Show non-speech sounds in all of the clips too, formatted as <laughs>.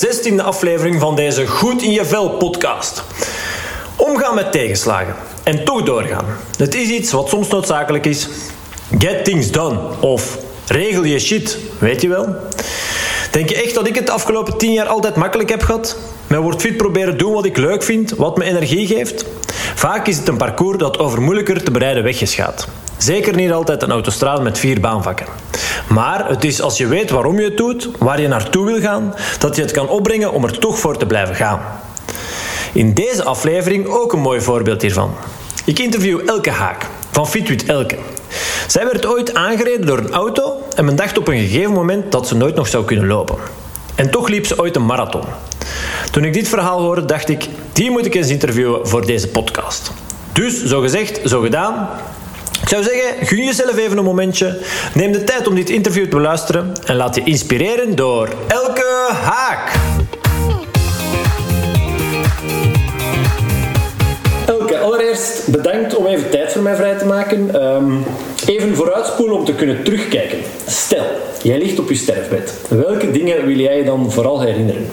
bij de 16e aflevering van deze Goed in je Vel podcast. Omgaan met tegenslagen en toch doorgaan. Het is iets wat soms noodzakelijk is. Get things done of regel je shit, weet je wel? Denk je echt dat ik het de afgelopen 10 jaar altijd makkelijk heb gehad? Met Word Fit proberen doen wat ik leuk vind, wat me energie geeft? Vaak is het een parcours dat over moeilijker te bereiden wegjes gaat. Zeker niet altijd een autostrade met vier baanvakken. Maar het is als je weet waarom je het doet, waar je naartoe wil gaan, dat je het kan opbrengen om er toch voor te blijven gaan. In deze aflevering ook een mooi voorbeeld hiervan. Ik interview Elke Haak van Fitwit Elke. Zij werd ooit aangereden door een auto en men dacht op een gegeven moment dat ze nooit nog zou kunnen lopen. En toch liep ze ooit een marathon. Toen ik dit verhaal hoorde, dacht ik, die moet ik eens interviewen voor deze podcast. Dus, zo gezegd, zo gedaan. Ik zou zeggen, gun jezelf even een momentje. Neem de tijd om dit interview te beluisteren en laat je inspireren door Elke Haak. Elke, allereerst bedankt om even tijd voor mij vrij te maken. Um, even vooruitspoelen om te kunnen terugkijken. Stel, jij ligt op je sterfbed. Welke dingen wil jij je dan vooral herinneren?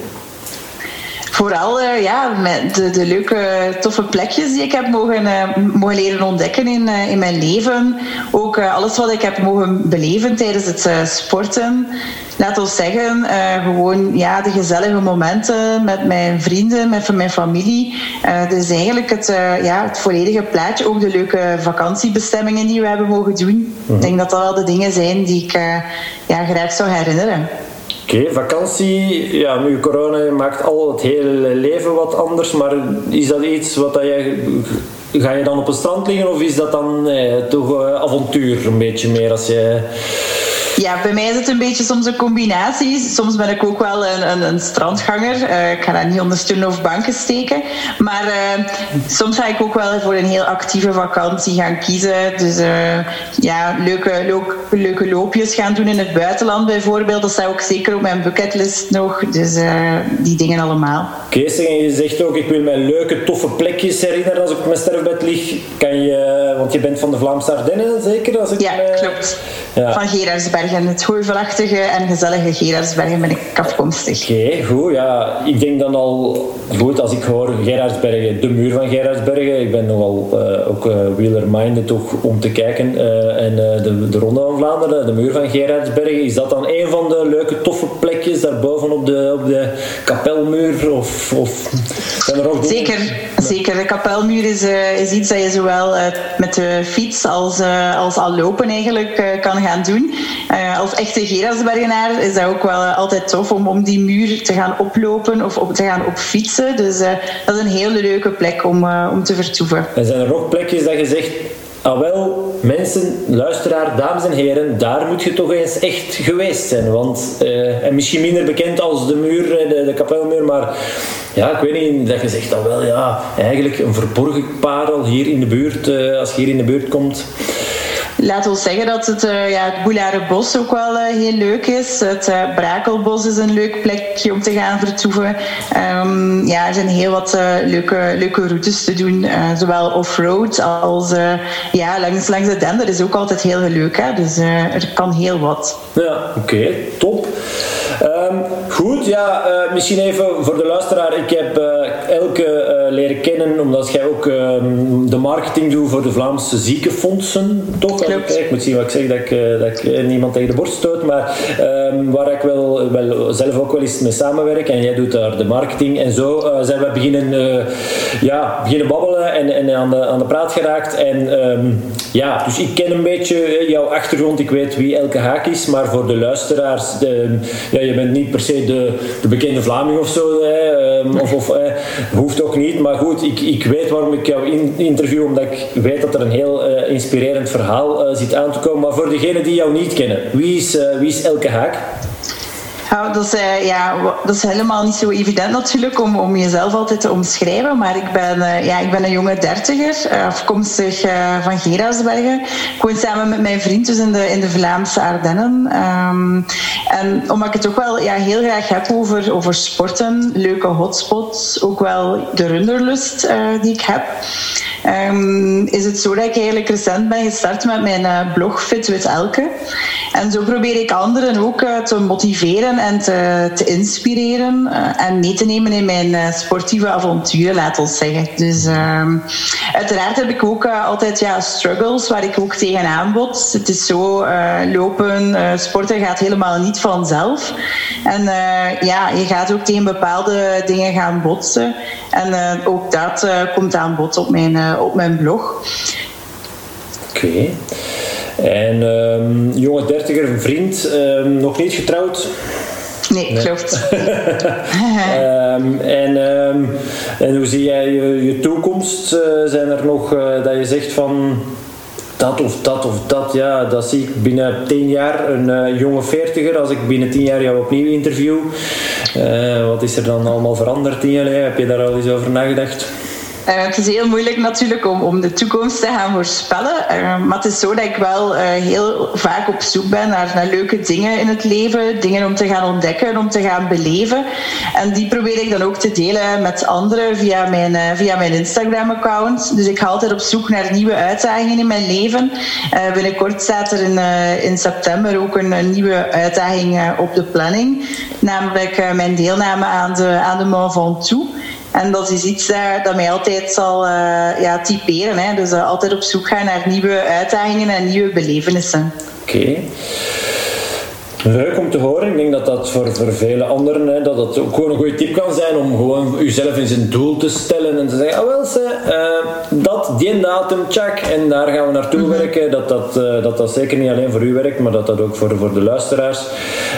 Vooral uh, ja, met de, de, leuke, toffe plekjes die ik heb mogen, uh, mogen leren ontdekken in, uh, in mijn leven. Ook alles wat ik heb mogen beleven tijdens het sporten. Laat ons zeggen, gewoon ja, de gezellige momenten met mijn vrienden, met mijn familie. dus eigenlijk het, ja, het volledige plaatje. Ook de leuke vakantiebestemmingen die we hebben mogen doen. Ik denk dat dat wel de dingen zijn die ik ja, graag zou herinneren. Oké, vakantie. Ja, nu corona maakt al het hele leven wat anders. Maar is dat iets wat dat jij... Ga je dan op het strand liggen of is dat dan eh, toch avontuur een beetje meer als je ja, bij mij is het een beetje soms een combinatie. Soms ben ik ook wel een, een, een strandganger. Uh, ik ga dat niet onder stoelen of banken steken. Maar uh, soms ga ik ook wel voor een heel actieve vakantie gaan kiezen. Dus uh, ja, leuke, leuke, leuke loopjes gaan doen in het buitenland bijvoorbeeld. Dat staat ook zeker op mijn bucketlist nog. Dus die dingen allemaal. Kees, en je zegt ook, ik wil mij leuke, toffe plekjes herinneren als ik op mijn sterfbed lig. Kan je, want je bent van de Vlaamse Ardennen, zeker? Als ik, ja, klopt. Ja. Van Gerardsberg. Gerardsbergen. Het heuvelachtige en gezellige Gerardsbergen ben ik afkomstig. Oké, goed. Ja, ik denk dan al goed als ik hoor Gerardsbergen, de muur van Gerardsbergen. Ik ben nogal uh, ook uh, wieler-minded toch om te kijken. Uh, en de, de Ronde van Vlaanderen, de muur van Gerardsbergen. Is dat dan een van de leuke, toffe plekjes daarboven op de, op de kapelmuur? Of, of zijn er ook zeker, zeker. De kapelmuur is, is iets dat je zowel met de fiets als, als al lopen eigenlijk kan gaan doen. Uh, als echte Gerardsbergenaar is dat ook wel uh, altijd tof om, om die muur te gaan oplopen of op, te gaan opfietsen. Dus uh, dat is een hele leuke plek om, om te vertoeven. En zijn er ook plekjes dat je zegt, ah wel, mensen, luisteraar, dames en heren, daar moet je toch eens echt geweest zijn. Want, en misschien minder bekend als de muur, de, de kapelmuur, maar ja, ik weet niet, dat je zegt dat wel, ja, eigenlijk een verborgen parel hier in de buurt, als je hier in de buurt komt laten we zeggen dat het, uh, ja, het ook wel uh, heel leuk is. Het uh, Brakelbos is een leuk plekje om te gaan vertoeven. Um, ja, er zijn heel wat leuke, leuke routes te doen. zowel off-road als ja, langs, langs de den. Dat is ook altijd heel leuk. Hè? Dus er kan heel wat. Ja, oké. top. Um, goed, ja, misschien even voor de luisteraar. Ik heb Elke leren kennen omdat jij ook ehm, de marketing doet voor de Vlaamse ziekenfondsen, toch? Ik moet zien wat ik zeg, dat ik, eh, dat ik eh, niemand tegen de borst stoot. Maar um, waar ik wel, wel, zelf ook wel eens mee samenwerk. En jij doet daar de marketing. En zo zijn we beginnen, ja, beginnen babbelen en, en aan, de, aan de praat geraakt. En um, ja, dus ik ken een beetje jouw achtergrond. Ik weet wie Elke Haak is. Maar voor de luisteraars, ja, je bent niet per se de, de bekende Vlaming of zo. Hè, um, of, of hoeft ook niet. Maar goed, ik, ik weet waarom ik jou in, interview. Omdat ik weet dat er een heel uh, inspirerend verhaal uh, zit aan te komen. Maar voor degenen die jou niet kennen, wie is, uh, wie is Elke Haak? Nou, dat, is, uh, ja, dat is helemaal niet zo evident natuurlijk om, om jezelf altijd te omschrijven. Maar ik ben, uh, ja, ik ben een jonge dertiger, uh, afkomstig van Gerardsbergen. Ik woon samen met mijn vriend dus in de, in de Vlaamse Ardennen. Um, en omdat ik het ook wel ja, heel graag heb over, over sporten, leuke hotspots, ook wel de runderlust die ik heb ehm, is het zo dat ik eigenlijk recent ben gestart met mijn uh, blog Fit with Elke. En zo probeer ik anderen ook uh, te motiveren en te, te inspireren uh, en mee te nemen in mijn sportieve avonturen, laat ons zeggen. Dus ehm, uiteraard heb ik ook altijd ja, struggles waar ik ook tegenaan bot. Het is zo, lopen, sporten gaat helemaal niet vanzelf. En ja, je gaat ook tegen bepaalde dingen gaan botsen. En ook dat komt aan bod op mijn, op mijn blog. Oké. En um, jonge dertiger, een vriend, um, nog niet getrouwd? Nee, nee. klopt. um, <laughs> <laughs> en, en hoe zie jij je, je toekomst? Uh, zijn er nog uh, dat je zegt van dat of dat of dat, ja, dat zie ik binnen tien jaar een uh, jonge veertiger. Als ik binnen tien jaar jou opnieuw interview, wat is er dan allemaal veranderd in je leven? Heb je daar al eens over nagedacht? Uh, het is heel moeilijk natuurlijk om, om de toekomst te gaan voorspellen. Uh, maar het is zo dat ik wel uh, heel vaak op zoek ben naar, naar leuke dingen in het leven. Dingen om te gaan ontdekken, om te gaan beleven. En die probeer ik dan ook te delen met anderen via mijn, via mijn Instagram-account. Dus ik ga altijd op zoek naar nieuwe uitdagingen in mijn leven. binnenkort staat er in, in september ook een, een nieuwe uitdaging op de planning. Namelijk mijn deelname aan de, aan de Mont Ventoux. En dat is iets uh, dat mij altijd zal uh, ja, typeren. Hè. Dus uh, altijd op zoek gaan naar nieuwe uitdagingen en nieuwe belevenissen. Oké. Leuk om te horen. Ik denk dat dat voor, voor vele anderen hè, dat dat ook gewoon een goede tip kan zijn om gewoon jezelf in zijn doel te stellen en te zeggen, ah wel ze, dat, die datum, check, en daar gaan we naartoe mm -hmm. werken. Dat dat, dat dat zeker niet alleen voor u werkt, maar dat dat ook voor, voor de luisteraars.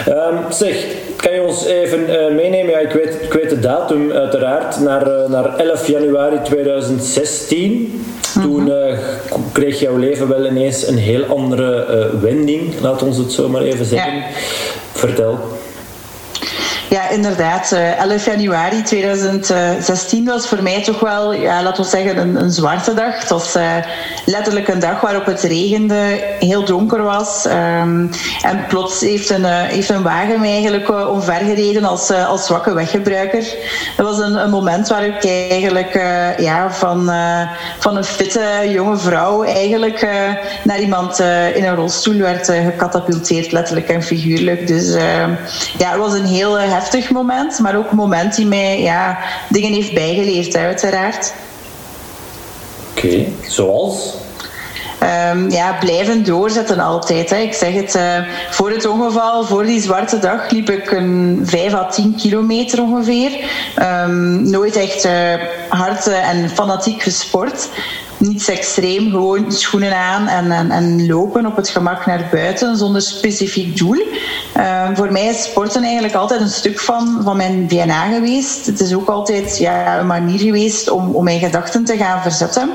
Um, zeg, kan je ons even uh, meenemen? Ja, ik weet, ik weet de datum uiteraard, naar, naar 11 januari 2016. Mm -hmm. Toen uh, kreeg jouw leven wel ineens een heel andere wending, laat ons het zo maar even zeggen. Ja. Vertel. Ja, inderdaad. 11 januari 2016 was voor mij toch wel, ja, laten we zeggen, een, een zwarte dag. Het was uh, letterlijk een dag waarop het regende, heel donker was. Um, en plots heeft een, uh, heeft een wagen mij eigenlijk uh, omvergereden als, als zwakke weggebruiker. Dat was een, een moment waar ik eigenlijk ja, van, van een fitte jonge vrouw eigenlijk naar iemand in een rolstoel werd gecatapulteerd, letterlijk en figuurlijk. Dus ja, het was een heel heftig moment, maar ook een moment die mij ja, dingen heeft bijgeleerd, uiteraard. Oké, okay. zoals? Um, ja, blijven doorzetten altijd. Hè. Ik zeg het, uh, voor het ongeval, voor die zwarte dag, liep ik een 5 à 10 kilometer ongeveer. Um, nooit echt uh, hard uh, en fanatiek gesport niets extreem, gewoon schoenen aan en, en, en, lopen op het gemak naar buiten zonder specifiek doel. Uh, voor mij is sporten eigenlijk altijd een stuk van, van mijn DNA geweest. Het is ook altijd ja, een manier geweest om, om mijn gedachten te gaan verzetten.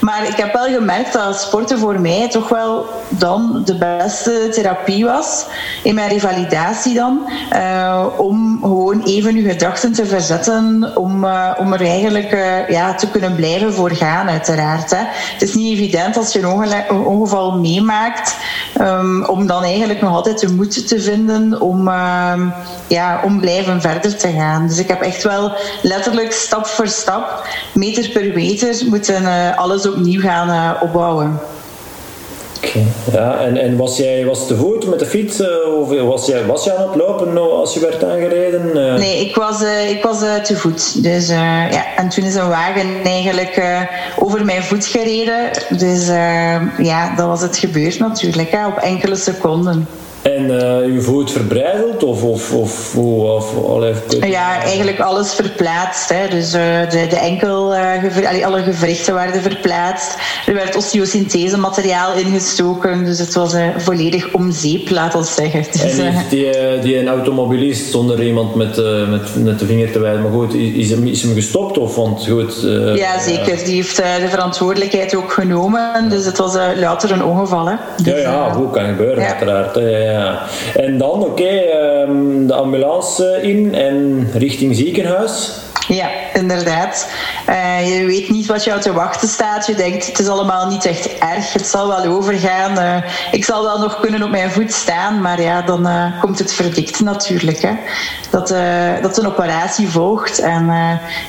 Maar ik heb wel gemerkt dat sporten voor mij toch wel dan de beste therapie was, in mijn revalidatie dan, uh, om gewoon even uw gedachten te verzetten, om, uh, om er eigenlijk uh, ja, te kunnen blijven voor gaan, uiteraard. Het is niet evident als je een ongeval meemaakt, um, om dan eigenlijk nog altijd de moed te vinden om, uh, ja, om blijven verder te gaan. Dus ik heb echt wel letterlijk stap voor stap, meter per meter, moeten uh, alles opnieuw gaan uh, opbouwen. Okay. Ja, en, en was jij was te voet met de fiets of was jij, was jij aan het lopen als je werd aangereden? Nee, ik was, ik was te voet. Dus, ja, en toen is een wagen eigenlijk over mijn voet gereden. Dus ja, dat was het gebeurd natuurlijk, hè, op enkele seconden. En uh, je voet verbreideld of, of, of, of, of Ja, eigenlijk alles verplaatst. Hè. Dus uh, de, de enkel, uh, gever, alle gewrichten werden verplaatst. Er werd osteosynthese materiaal ingestoken. Dus het was volledig om zeep, laat ons zeggen. Dus, en die, die een automobilist zonder iemand met, met, met de vinger te wijzen. Maar goed, is hem, is hem gestopt? Of, want, goed, ja, zeker. Die heeft de verantwoordelijkheid ook genomen. Dus het was later een ongeval. Hè. Dus, ja, ja, hoe kan gebeuren, ja. uiteraard. En dan, oké, um, de ambulance in en richting ziekenhuis. Ja, inderdaad. Uh, je weet niet wat jou te wachten staat. Je denkt, het is allemaal niet echt erg. Het zal wel overgaan. Uh, ik zal wel nog kunnen op mijn voet staan. Maar ja, dan uh, komt het verdikt natuurlijk. Hè. Dat, dat een operatie volgt. En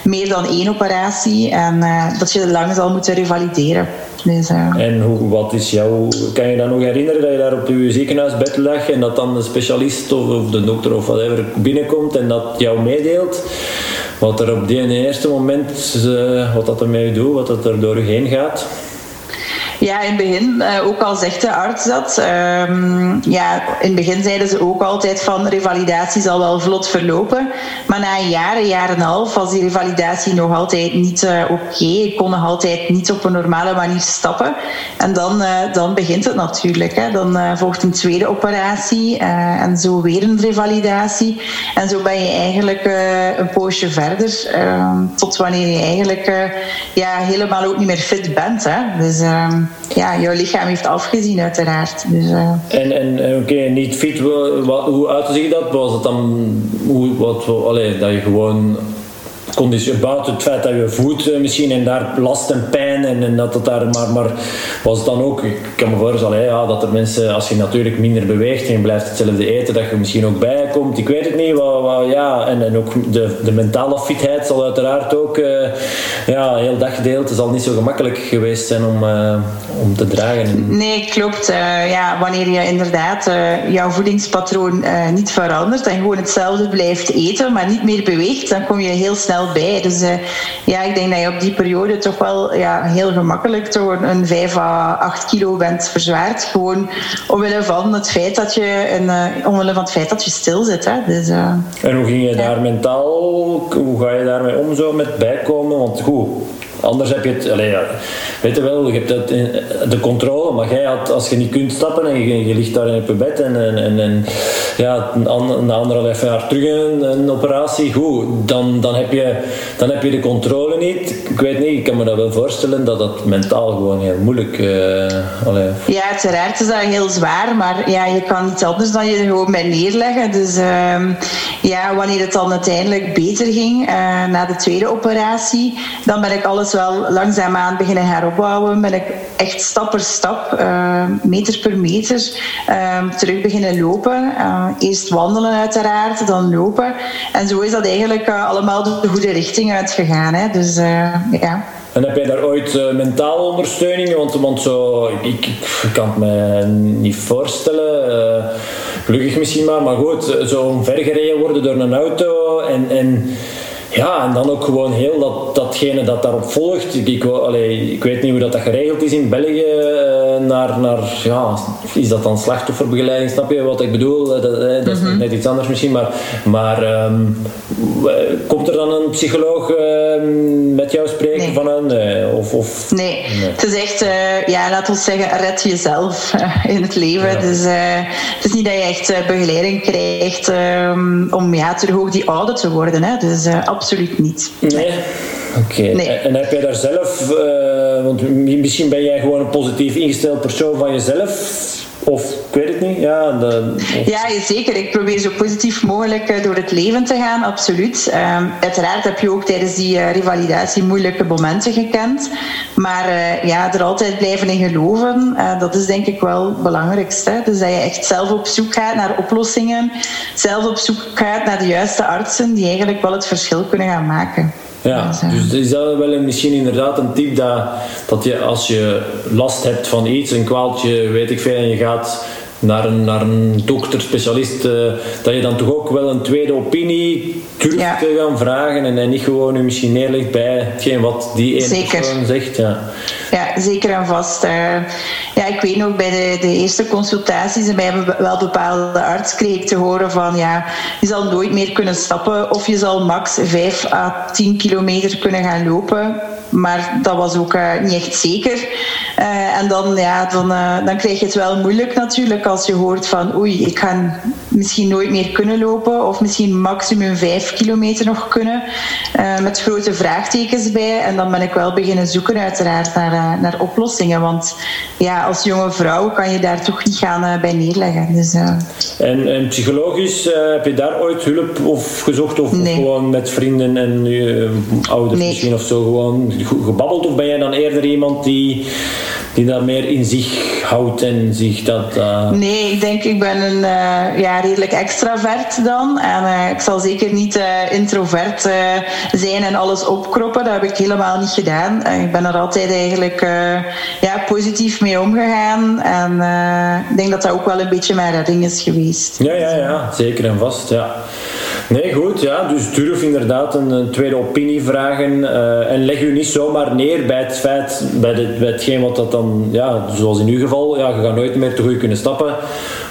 meer dan één operatie. En dat je lang zal moeten revalideren. Dus, en hoe, wat is jouw... Kan je dan nog herinneren dat je daar op je ziekenhuisbed lag en dat dan de specialist of, of de dokter of whatever binnenkomt en dat jou meedeelt? Wat er op die eerste moment, uh, wat dat ermee doet, wat dat er door je heen gaat? Ja, in het begin, uh, ook al zegt de arts dat. Um, ja, in het begin zeiden ze ook altijd van revalidatie zal wel vlot verlopen. Maar na een jaar en half, was die revalidatie nog altijd niet uh, oké. Okay. Ik kon nog altijd niet op een normale manier stappen. En dan, uh, dan begint het natuurlijk. Hè. Dan volgt een tweede operatie en zo weer een revalidatie. En zo ben je eigenlijk een poosje verder. Ehm, tot wanneer je eigenlijk ja, helemaal ook niet meer fit bent. Hè. Dus ehm, ja, jouw lichaam heeft afgezien, uiteraard. Dus, uh... En, en oké, niet fit, wat, hoe uitte zich dat? Was het dan hoe, wat, allee, dat je gewoon conditie, buiten het feit dat je voet eh, misschien en daar last en pijn en, en dat het daar, maar, maar was dan ook, ik kan me voorstellen ja, dat er mensen, als je natuurlijk minder beweegt en je blijft hetzelfde eten, dat je misschien ook bijkomt, ik weet het niet, wat, ja, en, en ook de, de mentale fitheid zal uiteraard ook, uh, ja, heel daggedeelte zal niet zo gemakkelijk geweest zijn om, uh, om te dragen. Nee, klopt. ja, wanneer je inderdaad jouw voedingspatroon niet verandert en gewoon hetzelfde blijft eten, maar niet meer beweegt, dan kom je heel snel bij. Dus uh, ja, ik denk dat je op die periode toch wel ja, heel gemakkelijk door een 5 à 8 kilo bent verzwaard. Gewoon omwille van het feit dat je, een, uh, omwille van het feit dat je stil zit. Hè. Dus, uh, en hoe ging je daar mentaal, hoe ga je daarmee om zo met bijkomen? Want goed, Anders heb je het, allez, ja, weet je wel, je hebt het, de controle, maar jij had, als je niet kunt stappen en je, ligt daar in je bed en, en, en ja, na anderhalf jaar terug een, een, operatie, goed, dan, dan, heb je, dan heb je de controle niet. Ik weet niet, ik kan me dat wel voorstellen dat dat mentaal gewoon heel moeilijk uh, Ja, uiteraard is dat heel zwaar, maar ja, je kan niet anders dan je er gewoon bij neerleggen. Dus uh, ja, wanneer het dan uiteindelijk beter ging, uh, na de tweede operatie, dan ben ik alles wel langzaamaan beginnen heropbouwen. Ben ik echt stap per stap, uh, meter per meter, uh, terug beginnen lopen. Uh, eerst wandelen uiteraard, dan lopen. En zo is dat eigenlijk allemaal de goede richting uitgegaan. Hè. Dus ja. En heb jij daar ooit mentale ondersteuning? Want, want zo, ik, kan het me niet voorstellen. Gelukkig misschien maar, maar goed, zo omvergereden worden door een auto en, en ja, en dan ook gewoon heel dat, datgene dat daarop volgt. Ik, ik, allee, ik weet niet hoe dat, dat geregeld is in België. Uh, naar, naar, ja, is dat dan slachtofferbegeleiding? Snap je wat ik bedoel? Eh, dat, uh, dat is mm -hmm. net iets anders misschien. Maar, maar um, komt er dan een psycholoog ehm, met jou spreken nee. van een? of, of, nee. nee. het is echt, ja, laten we zeggen, red jezelf in het leven. Ja. Dus, het is niet dat je echt begeleiding krijgt um, om ja, terug ook die ouder te worden. Hè. Dus absoluut niet. Nee? Oké. Okay. Nee. En heb jij daar zelf, uh, want misschien ben jij gewoon een positief ingesteld persoon van jezelf, of ik weet het niet. Ja, ja, zeker. Ik probeer zo positief mogelijk door het leven te gaan, absoluut. Um, uiteraard heb je ook tijdens die uh, revalidatie moeilijke momenten gekend. Maar uh, ja, er altijd blijven in geloven, dat is denk ik wel het belangrijkste. Dus dat je echt zelf op zoek gaat naar oplossingen. Zelf op zoek gaat naar de juiste artsen die eigenlijk wel het verschil kunnen gaan maken. Ja, dus is dat wel een, misschien inderdaad een tip dat, dat je als je last hebt van iets, een kwaaltje, weet ik veel, en je gaat naar een, naar een dokter, specialist, uh, dat je dan toch ook wel een tweede opinie durft ja. te gaan vragen en, en niet gewoon je misschien neerlegt bij hetgeen wat die ene zeker. persoon zegt. Ja. ja, zeker en vast. Uh, ja, ik weet nog bij de, de eerste consultaties en bij wel bepaalde arts kreeg ik te horen van ja, je zal nooit meer kunnen stappen of je zal max 5 à 10 kilometer kunnen gaan lopen maar dat was ook niet echt zeker. en dan, ja, dan, dan krijg je het wel moeilijk natuurlijk als je hoort van oei, ik ga misschien nooit meer kunnen lopen of misschien maximum vijf kilometer nog kunnen. met grote vraagtekens bij. En dan ben ik wel beginnen zoeken uiteraard naar, naar oplossingen. Want ja, als jonge vrouw kan je daar toch niet gaan bij neerleggen. Dus, en, en psychologisch, heb je daar ooit hulp of gezocht? Of, gewoon met vrienden en ouders misschien of zo gewoon gebabbeld? Of ben jij dan eerder iemand die, die dat meer in zich houdt en zich dat... Uh... Nee, ik denk ik ben een uh, ja, redelijk extravert dan. En ik zal zeker niet introvert zijn en alles opkroppen. Dat heb ik helemaal niet gedaan. ik ben er altijd eigenlijk ja, positief mee omgegaan. En ik denk dat dat ook wel een beetje mijn redding is geweest. Ja, ja, ja. Zeker en vast, ja. Nee, goed, ja. Dus durf inderdaad een, een tweede opinie vragen uh, en leg u niet zomaar neer bij het feit, bij, de, bij hetgeen wat dat dan, ja, zoals in uw geval, ja, je gaat nooit meer te goed kunnen stappen.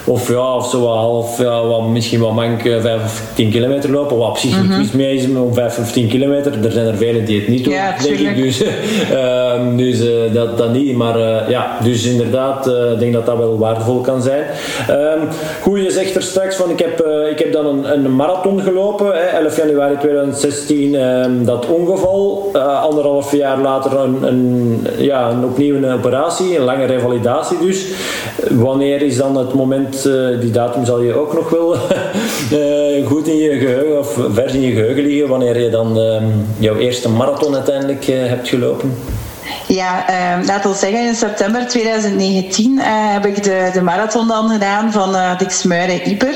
Of ja, of zo wat half, ja, wat, misschien wat mank 5 eh, of 10 kilometer lopen. Wat op zich mm -hmm. mee is om 5 of 10 kilometer. Er zijn er velen die het niet doen, ja, denk ik. Dus, uh, <laughs> dus uh, dat, dat niet. Maar uh, ja, dus inderdaad, ik denk dat dat wel waardevol kan zijn. Ehm, goed, je zegt er straks van, ik heb, ik heb dan een, een marathon gelopen. Hè, 11 januari 2016, ehm, dat ongeval. anderhalf jaar later een, een, ja, een opnieuw een operatie, een lange revalidatie dus. Wanneer is dan het moment eh, die datum zal je ook nog wel <laughs> eh, goed in je geheugen of vers in je geheugen liggen wanneer je dan ehm, jouw eerste marathon uiteindelijk eh, hebt gelopen. Ja, uh, laat ons zeggen, in september 2019 uh, eh, heb ik de, de marathon dan gedaan van uh, eh, Dixmuiden-Ieper.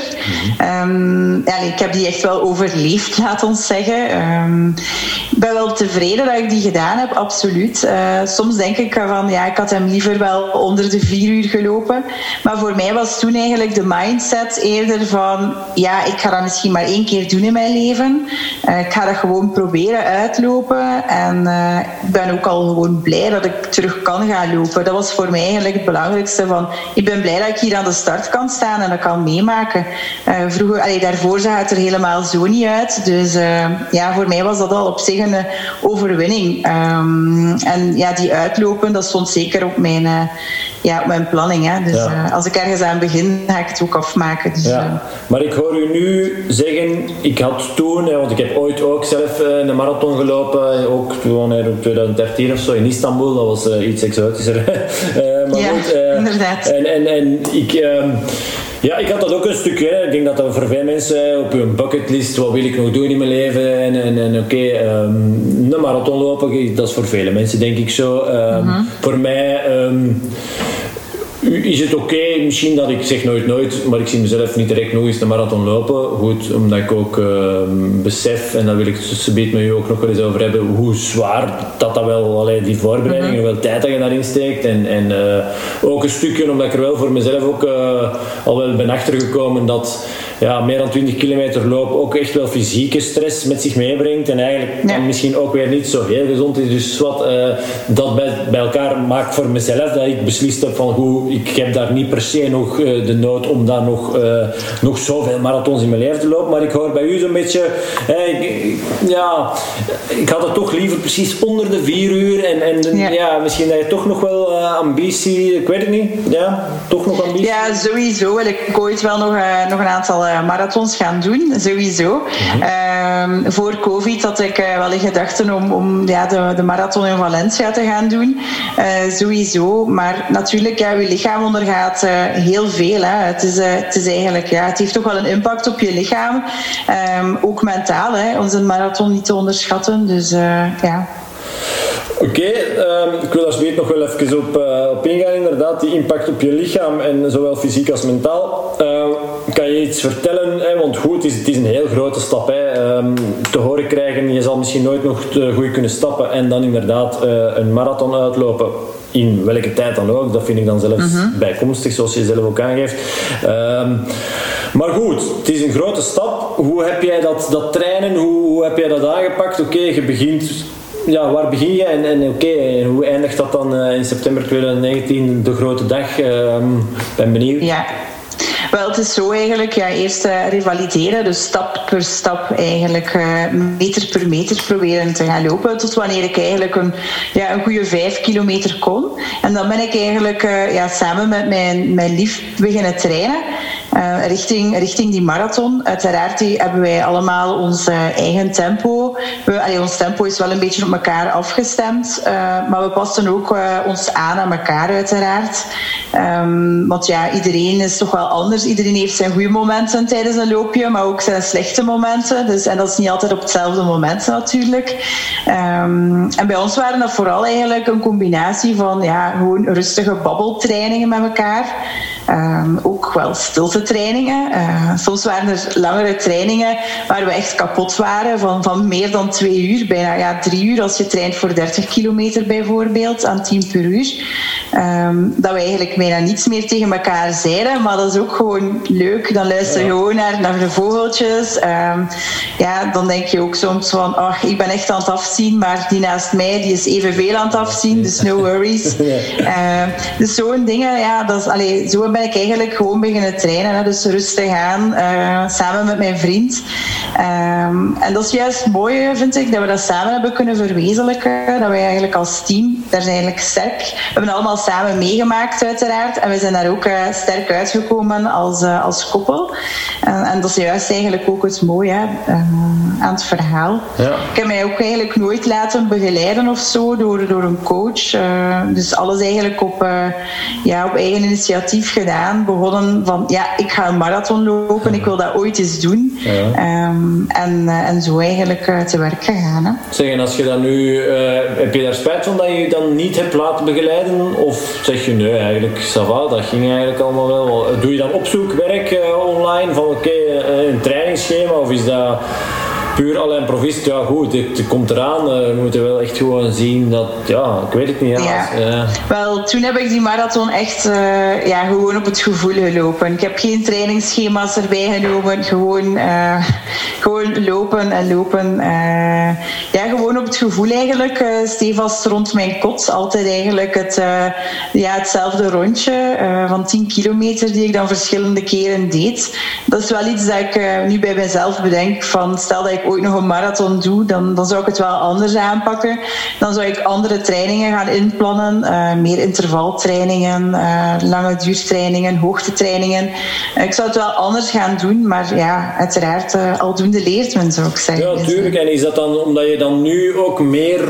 Mm ja, ik heb die echt wel overleefd, laat ons zeggen. Um, ik ben wel tevreden dat ik die gedaan heb, absoluut. Uh, soms denk ik van, ja, ik had hem liever wel onder de vier uur gelopen. Maar voor mij was toen eigenlijk de mindset eerder van, ja, ik ga dat misschien maar één keer doen in mijn leven. ik ga dat gewoon proberen uitlopen. En ik ben ook al gewoon blij dat ik terug kan gaan lopen. Dat was voor mij eigenlijk het belangrijkste. Van, ik ben blij dat ik hier aan de start kan staan en dat kan meemaken. Uh, vroeger, allee, daarvoor zag het er helemaal zo niet uit. Dus uh, ja, voor mij was dat al op zich een overwinning. Um, en ja, die uitlopen, dat stond zeker op mijn, ja, op mijn planning. Hè. Dus ja. als ik ergens aan begin, ga ik het ook afmaken. Dus, ja. Maar ik hoor u nu zeggen, ik had toen, want ik heb ooit ook zelf een marathon gelopen, ook in 2013 of zo in Istanbul, dat was iets exotischer. <laughs> maar ja, goed, inderdaad. En, en, en ik... Um, ja, ik had dat ook een stukje. Ik denk dat dat voor veel mensen op hun bucketlist, wat wil ik nog doen in mijn leven? En, en, en oké, okay, um, een marathon lopen, dat is voor vele mensen denk ik zo. Um, mm -hmm. Voor mij... Um, is het oké, okay, misschien dat ik zeg nooit nooit, maar ik zie mezelf niet direct nog eens de marathon lopen. Goed, omdat ik ook uh, besef, en daar wil ik het met u ook nog wel eens over hebben, hoe zwaar dat dat wel, allee, die voorbereidingen, mm -hmm. wel tijd dat je daarin steekt. En, en uh, ook een stukje, omdat ik er wel voor mezelf ook uh, al wel ben achtergekomen dat ja, meer dan 20 kilometer lopen ook echt wel fysieke stress met zich meebrengt. En eigenlijk ja. misschien ook weer niet zo heel gezond is. Dus wat uh, dat bij, bij elkaar maakt voor mezelf dat ik beslist heb van hoe ik heb daar niet per se nog uh, de nood om daar nog, uh, nog zoveel marathons in mijn leven te lopen. Maar ik hoor bij u zo'n beetje, ik, ja, ik had het toch liever precies onder de vier uur. En, en ja. ja misschien dat je toch nog wel ambitie, ik weet het niet, ja, toch nog ambitie? Ja, sowieso wil ik ooit wel nog, nog een aantal uh, marathons gaan doen, sowieso. Mm -hmm. voor COVID had ik uh, wel in gedachten om, om ja, de, de, marathon in Valencia te gaan doen. Uh, sowieso. Maar natuurlijk, ja, je lichaam ondergaat heel veel. Hè. Het, is, het, is eigenlijk, ja, het heeft toch wel een impact op je lichaam. Um, ook mentaal, hè, onze marathon niet te onderschatten. Dus ja. Oké, okay, um, ik wil alsjeblieft nog wel even op, uh, op ingaan. Inderdaad, die impact op je lichaam en zowel fysiek als mentaal. Uh, kan je iets vertellen? Hè? Want goed, het is, het is een heel grote stap. Hè? Um, te horen krijgen, je zal misschien nooit nog goed kunnen stappen en dan inderdaad uh, een marathon uitlopen. In welke tijd dan ook, dat vind ik dan zelfs -hmm. bijkomstig, zoals je zelf ook aangeeft. Um, maar goed, het is een grote stap. Hoe heb jij dat, dat trainen, hoe, hoe heb jij dat aangepakt? Oké, okay, je begint ja, waar begin je en, en oké, hoe eindigt dat dan uh, in september 2019, de grote dag? Uh, ben benieuwd. Ja. Wel, het is zo eigenlijk, ja, eerst uh, revalideren, dus stap per stap eigenlijk uh, meter per meter proberen te gaan lopen, tot wanneer ik eigenlijk een, ja, een goede vijf kilometer kon. En dan ben ik eigenlijk ja, samen met mijn, mijn lief beginnen trainen. Uh, richting, richting die marathon. Uiteraard die hebben wij allemaal ons uh, eigen tempo. We, allee, ons tempo is wel een beetje op elkaar afgestemd, uh, maar we passen ook ons aan aan elkaar uiteraard. Um, want ja, iedereen is toch wel anders. Iedereen heeft zijn goede momenten tijdens een loopje, maar ook zijn slechte momenten. Dus, en dat is niet altijd op hetzelfde moment natuurlijk. Um, en bij ons waren dat vooral eigenlijk een combinatie van ja, gewoon rustige babbeltrainingen met elkaar. Um, ook wel stiltetrainingen. Uh, soms waren er langere trainingen waar we echt kapot waren van, van meer dan twee uur, bijna ja, drie uur als je traint voor 30 kilometer bijvoorbeeld aan 10 per uur. Um, dat we eigenlijk bijna niets meer tegen elkaar zeiden, maar dat is ook gewoon leuk. Dan luister je ja. gewoon naar, naar de vogeltjes. Um, ja, dan denk je ook soms van, oh, ik ben echt aan het afzien, maar die naast mij die is evenveel aan het afzien, dus no worries. <laughs> dus zo'n dingen, ja, dat is, allee, zo ben ik eigenlijk gewoon beginnen trainen. Hè. Dus rustig aan, uh, samen met mijn vriend. Um, en dat is juist mooi, vind ik, dat we dat samen hebben kunnen verwezenlijken. Dat wij eigenlijk als team, daar zijn eigenlijk sterk. We hebben het allemaal samen meegemaakt, uiteraard. En we zijn daar ook uh, sterk uitgekomen als, uh, als koppel. En, en, dat is juist eigenlijk ook het mooie aan het verhaal. Ja. Ik heb mij ook eigenlijk nooit laten begeleiden of zo door, door een coach. dus alles eigenlijk op, ja, op eigen initiatief gedaan. Begonnen van, ja, ik ga een marathon lopen, ik wil dat ooit eens doen. Ja. Um, en, uh, en zo eigenlijk uh, te werk gegaan. Hè. Zeg, en als je dan nu, uh, heb je daar spijt van dat je je dan niet hebt laten begeleiden? Of zeg je, nee, eigenlijk, ça va, dat ging eigenlijk allemaal wel. Doe je dan opzoekwerk online van, oké, okay, een trainingsschema, of is dat puur alleen provist, ja goed, het, het komt eraan. Uh, we moeten wel echt gewoon zien dat, ja, ik weet het niet. Ja. ja. Wel, toen heb ik die marathon echt uh, ja, gewoon op het gevoel gelopen. Ik heb geen trainingsschema's erbij genomen, gewoon, gewoon lopen en lopen. ja, gewoon op het gevoel eigenlijk, stevast rond mijn kot. Altijd eigenlijk het, ja, hetzelfde rondje van 10 kilometer die ik dan verschillende keren deed. Dat is wel iets dat ik nu bij mezelf bedenk van, stel dat ik ooit nog een marathon doe, dan, dan zou ik het wel anders aanpakken. Dan zou ik andere trainingen gaan inplannen, uh, meer intervaltrainingen, uh, lange duurtrainingen, hoogtetrainingen. Uh, ik zou het wel anders gaan doen, maar ja, uiteraard aldoende leert men, zou ik zeggen. Ja, natuurlijk. En is dat dan omdat je dan nu ook meer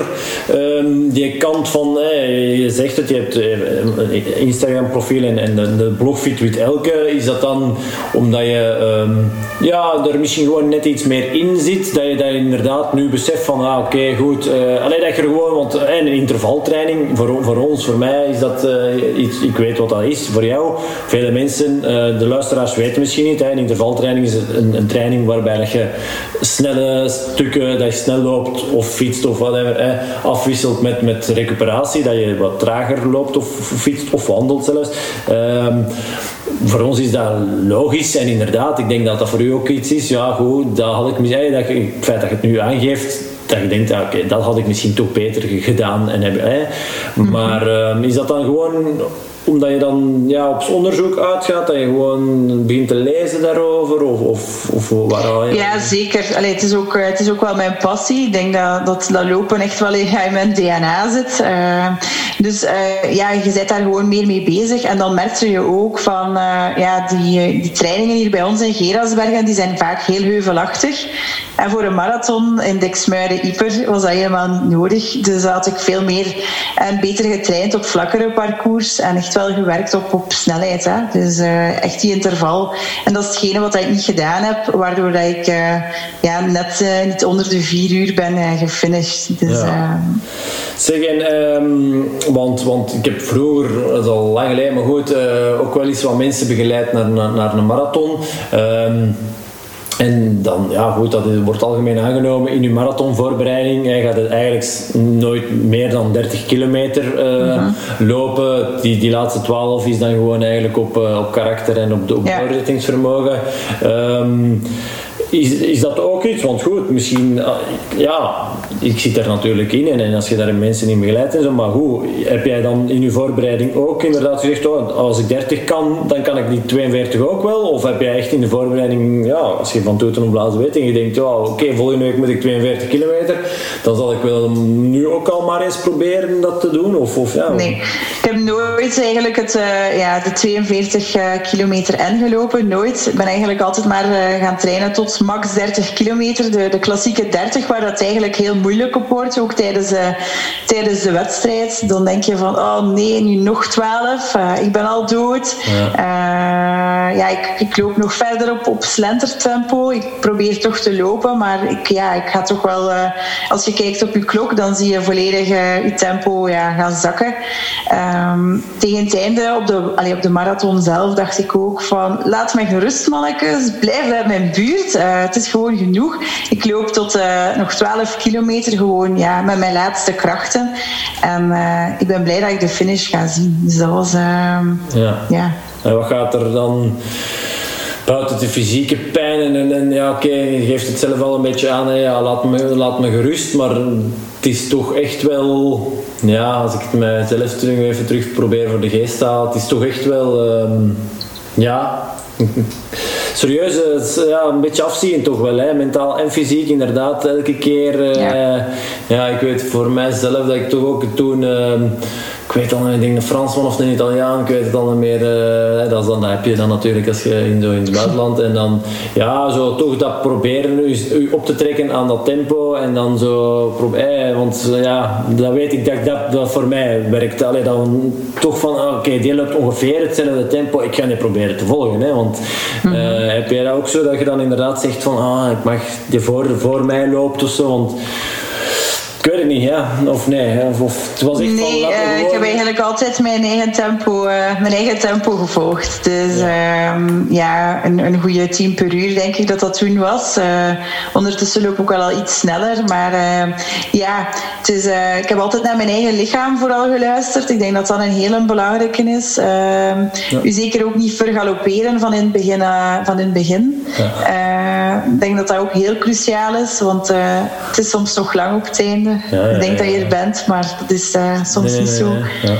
um, die kant van, eh, je zegt het, je hebt een Instagram-profiel en, en de, de blog Fit with Elke, is dat dan omdat je um, ja, er misschien gewoon net iets meer in zit? Dat je dat inderdaad nu beseft van, ah, oké, goed. Uh, alleen dat je gewoon, want uh, een intervaltraining, voor, voor ons, voor mij is dat uh, iets, ik weet wat dat is. Voor jou, vele mensen, de luisteraars weten misschien niet, hè, intervaltraining is een, een training waarbij dat je snelle stukken, dat je snel loopt of fietst of whatever, hè, afwisselt met, met recuperatie, dat je wat trager loopt of fietst of wandelt zelfs. Ehm, voor ons is dat logisch en inderdaad, ik denk dat dat voor u ook iets is. Ja, goed, dat had ik misschien, dat je, het feit dat je het nu aangeeft, dat je denkt, oké, okay, dat had ik misschien toch beter gedaan. En hebben, hè. Maar uh, is dat dan gewoon omdat je dan ja, op onderzoek uitgaat, dat je gewoon begint te lezen daarover? Of, of, of waar je... Ja, zeker. Allee, het, is ook, het is ook wel mijn passie. Ik denk dat, dat, dat lopen echt wel in mijn DNA zit. Uh, dus uh, ja, je bent daar gewoon meer mee bezig. En dan merk je ook van uh, ja, die, die trainingen hier bij ons in Gerasbergen, die zijn vaak heel heuvelachtig. En voor een marathon in Dexmuiden-Ieper was dat helemaal niet nodig. Dus had ik veel meer en beter getraind op vlakkere parcours en echt wel gewerkt op, op snelheid. Hè. Dus uh, echt die interval. En dat is hetgene wat ik niet gedaan heb, waardoor dat ik uh, ja, net uh, niet onder de vier uur ben gefinished. Dus, ja. Zeg, en, um, want, want ik heb vroeger, dat is al lang geleden, maar goed, ook wel eens wat mensen begeleid naar, naar, naar een marathon. Um, en dan, ja goed, dat wordt algemeen aangenomen in je marathonvoorbereiding. Je gaat het eigenlijk nooit meer dan 30 kilometer uh, uh-huh. lopen. Die, die laatste 12 is dan gewoon eigenlijk op, uh, op karakter en op, de, op ja. doorzettingsvermogen. Um, is, is dat ook iets? Want goed, misschien, uh, ja, ik zit er natuurlijk in en, en als je daar mensen in begeleidt en zo, maar goed, heb jij dan in je voorbereiding ook inderdaad gezegd, oh, als ik 30 kan, dan kan ik die 42 ook wel? Of heb jij echt in de voorbereiding, ja, als je van toeten om blazen weet en je denkt, oh, oké, volgende week moet ik 42 kilometer, dan zal ik wel nu ook al maar eens proberen dat te doen? Of, of ja. Nee, ik heb nooit eigenlijk het, uh, ja, de 42 uh, kilometer N gelopen, nooit. Ik ben eigenlijk altijd maar uh, gaan trainen tot max 30 kilometer, de, de klassieke 30, waar dat eigenlijk heel moeilijk op wordt, ook tijdens, uh, tijdens de wedstrijd. Dan denk je van, oh nee, nu nog 12, uh, ik ben al dood. Ja, uh, ja ik, ik, loop nog verder op, op slentertempo. Ik probeer toch te lopen, maar ik, ja, ik ga toch wel, als je kijkt op je klok, dan zie je volledig je tempo ja, gaan zakken. Um, tegen het einde, op de, allee, op de marathon zelf, dacht ik ook van, laat me gerust mannetjes, blijf bij mijn buurt. Uh, het is gewoon genoeg. Ik loop tot uh, nog 12 kilometer gewoon ja, met mijn laatste krachten. En uh, ik ben blij dat ik de finish ga zien. Dus dat was... ja. ja. En wat gaat er dan buiten de fysieke pijn en, en ja, oké, okay, je geeft het zelf al een beetje aan, hè, ja, laat, me, laat me gerust, maar het is toch echt wel, ja, als ik het mijzelf terug, even terug probeer voor de geest te halen, het is toch echt wel, um, ja, serieus, ja, een beetje afzien toch wel, hè? mentaal en fysiek inderdaad. Elke keer, uh, ja. ja. ik weet voor mijzelf dat ik toch ook toen, uh, ik weet dan, ik denk een Fransman of een Italiaan, ik weet het dan meer, uh, dat, is dan, dat heb je dan natuurlijk als je in, zo in het buitenland en dan, ja, zo toch dat proberen u, u op te trekken aan dat tempo en dan zo, proberen, want ja, dat weet ik dat dat, dat voor mij werkt. Allee, dan toch van, oké, okay, die loopt ongeveer hetzelfde tempo, ik ga niet proberen te volgen, hè, want mm -hmm. heb jij dat ook zo dat je dan inderdaad zegt van ah, ik mag die voor, voor mij loopt of zo? Want ik weet het niet, ja. Of nee. Of, of het was echt nee, van, uh, ik heb eigenlijk altijd mijn eigen tempo, uh, mijn eigen tempo gevolgd. Dus ja, um, ja een, een goede 10 per uur denk ik dat dat toen was. Uh, ondertussen loop ik ook wel al iets sneller. Maar ja, het is, ik heb altijd naar mijn eigen lichaam vooral geluisterd. Ik denk dat dat een hele belangrijke is. ja. U zeker ook niet vergalopperen van in het begin. van in het begin. Ja. ik denk dat dat ook heel cruciaal is. Want het is soms nog lang op het einde. Ja, ja, ik denk dat je er bent, maar dat is uh, soms nee, niet zo. Nee,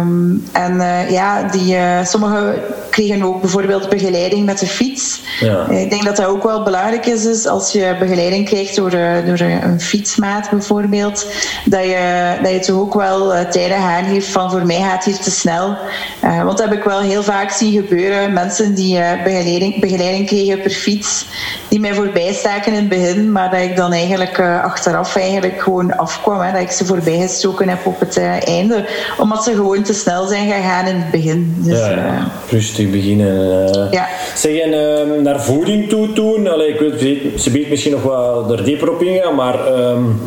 um, en uh, ja, die, uh, sommigen kregen ook bijvoorbeeld begeleiding met de fiets. Ik denk dat dat ook wel belangrijk is, als je begeleiding krijgt door, door een fietsmaat bijvoorbeeld, dat je, dat je toch ook wel tijden aangeeft van voor mij gaat hier te snel. want dat heb ik wel heel vaak zien gebeuren. Mensen die begeleiding, begeleiding kregen per fiets, die mij voorbij staken in het begin, maar dat ik dan eigenlijk achteraf eigenlijk gewoon afkwam. Hè, dat ik ze voorbij gestoken heb op het einde. Omdat ze gewoon te snel zijn gegaan in het begin. Dus, ja, ja. Beginnen. Uh. Ja. Zeg, en uh, naar voeding toe doen. Allee, ik weet, ze biedt misschien nog wel er dieper op ingaan, maar... Um,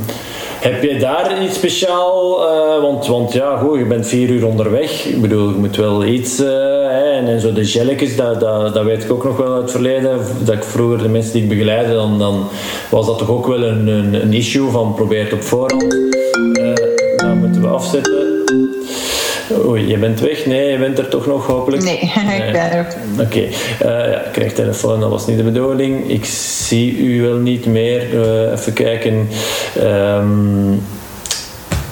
heb je daar iets speciaal? Uh, want, want ja, goed, je bent vier uur onderweg. Ik bedoel, je moet wel iets. Uh, hè, en, en, zo de gelletjes, dat, dat, dat weet ik ook nog wel uit het verleden. Dat ik vroeger de mensen die ik begeleidde, dan, dan was dat toch ook wel een, een, een issue van probeer het op voorhand. Uh, dat moeten we afzetten. Oei, je bent weg? Nee, je bent er toch nog hopelijk? Nee, <laughs> ik ben er Oké, okay. uh, ja, ik krijg telefoon, dat was niet de bedoeling. Ik zie u wel niet meer. Uh, even kijken. Um,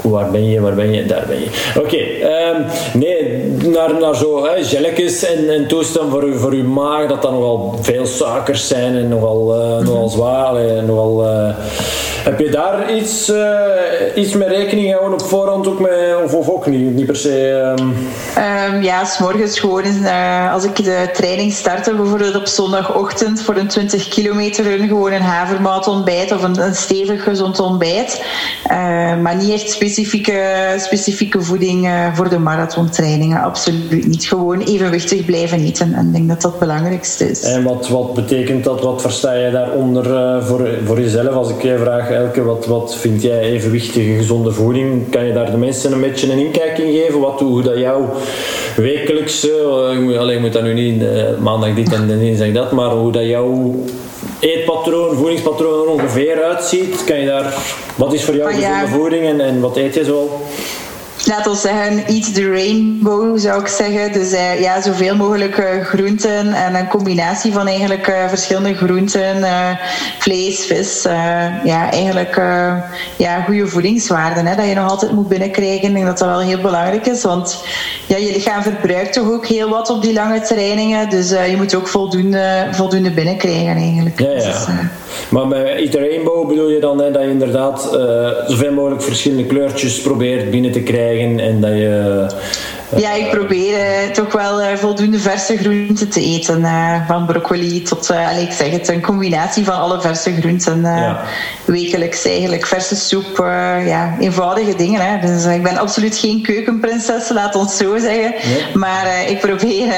waar ben je, waar ben je? Daar ben je. Oké, okay, um, nee, naar, naar zo hè, gelletjes en, en toestand voor, u, voor uw maag, dat dan nogal veel suikers zijn en nogal, uh, nogal zwaar en nogal... Uh, heb je daar iets, uh, iets mee rekening gehouden op voorhand ook mee, of, of ook niet, niet per se? Um... Um, ja, s'morgens gewoon uh, als ik de training startte, bijvoorbeeld op zondagochtend voor een 20 kilometer run, gewoon een havermout ontbijt of een, een stevig gezond ontbijt. Uh, maar niet echt specifieke, specifieke voeding voor de marathontrainingen, absoluut niet. Gewoon evenwichtig blijven eten en ik denk dat dat het belangrijkste is. En wat, wat betekent dat? Wat versta je daaronder voor, voor jezelf? Als ik je vraag Elke, wat, wat vind jij evenwichtige gezonde voeding? Kan je daar de mensen een beetje een inkijk in geven? Wat, hoe dat jouw wekelijkse, uh, alleen moet dat nu niet uh, maandag dit en dinsdag dat, maar hoe dat jouw eetpatroon, voedingspatroon er ongeveer uitziet? Kan je daar, wat is voor jou gezonde voeding en, en wat eet je zo? Laten we zeggen, eat the rainbow zou ik zeggen. Dus uh, ja, zoveel mogelijk uh, groenten en een combinatie van eigenlijk uh, verschillende groenten, vlees, vis. ja, eigenlijk ja, goede voedingswaarden. Hè, dat je nog altijd moet binnenkrijgen. Ik denk dat dat wel heel belangrijk is. Want ja, je lichaam verbruikt toch ook heel wat op die lange trainingen. Dus je moet ook voldoende, voldoende binnenkrijgen eigenlijk. Ja, ja. Dus, maar met Eat the Rainbow bedoel je dan hè, dat je inderdaad zoveel mogelijk verschillende kleurtjes probeert binnen te krijgen en dat je ja, ik probeer uh, toch wel uh, voldoende verse groenten te eten. Van broccoli tot, ik zeg het, een combinatie van alle verse groenten. Ja. Wekelijks eigenlijk. Verse soep, ja, eenvoudige dingen. Hè. Dus ik ben absoluut geen keukenprinses, laat ons zo zeggen. Maar ik probeer,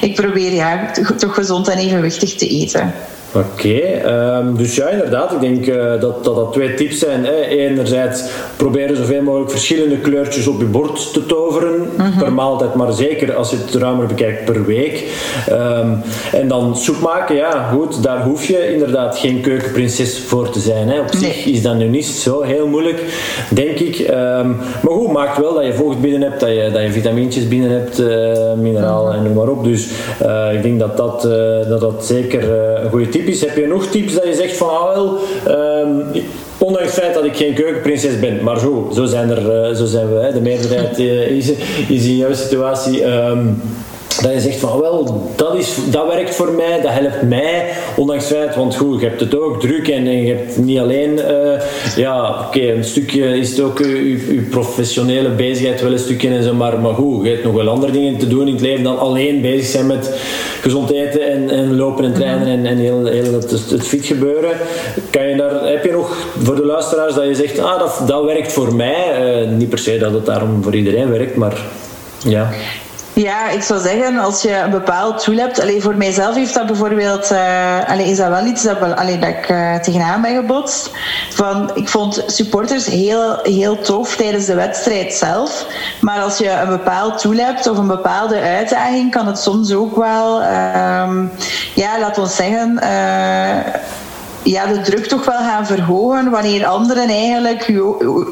ik probeer ja, toch gezond en evenwichtig te eten. Oké, ehm, dus ja, inderdaad. Ik denk uh, dat, dat dat twee tips zijn. Hè. Enerzijds proberen zoveel mogelijk verschillende kleurtjes op je bord te toveren mhm. per maaltijd, maar zeker als je het ruimer bekijkt per week. Ehm, en dan soep maken, ja, goed, daar hoef je inderdaad geen keukenprinses voor te zijn. Hè. Op zich is dat nu niet zo heel moeilijk, denk ik. Ehm, maar goed, maakt wel dat je vocht binnen hebt, dat je, dat je vitamintjes binnen hebt, uh, mineralen mhm. en noem maar op. Dus uh, ik denk dat dat, dat, dat zeker een goede tip heb je nog tips dat je zegt van ah wel, um, ondanks het feit dat ik geen keukenprinses ben, maar zo, zo zijn, er, uh, zo zijn we, hè, de meerderheid uh, is, in jouw situatie. Um, dat je zegt van wel, dat, is, dat werkt voor mij, dat helpt mij, ondanks het feit, want goed, je hebt het ook druk en, en je hebt niet alleen, uh, ja, oké, een stukje is het ook je, professionele bezigheid wel een stukje en zo, maar, maar goed, je hebt nog wel andere dingen te doen in het leven dan alleen bezig zijn met gezond eten en, en lopen en trainen en, en heel, heel het, het fit gebeuren. Kan je daar, heb je nog voor de luisteraars dat je zegt, ah, dat, dat werkt voor mij, uh, niet per se dat het daarom voor iedereen werkt, maar ja. Ja, ik zou zeggen, als je een bepaald doel hebt... Allee, voor mijzelf heeft dat bijvoorbeeld... Uh, allee, is dat wel iets dat, allee, dat ik uh, tegenaan ben gebotst. Van, ik vond supporters heel, heel tof tijdens de wedstrijd zelf. Maar als je een bepaald doel hebt of een bepaalde uitdaging... kan het soms ook wel... Uh, ja, laten we zeggen eh, ja, de druk toch wel gaan verhogen wanneer anderen eigenlijk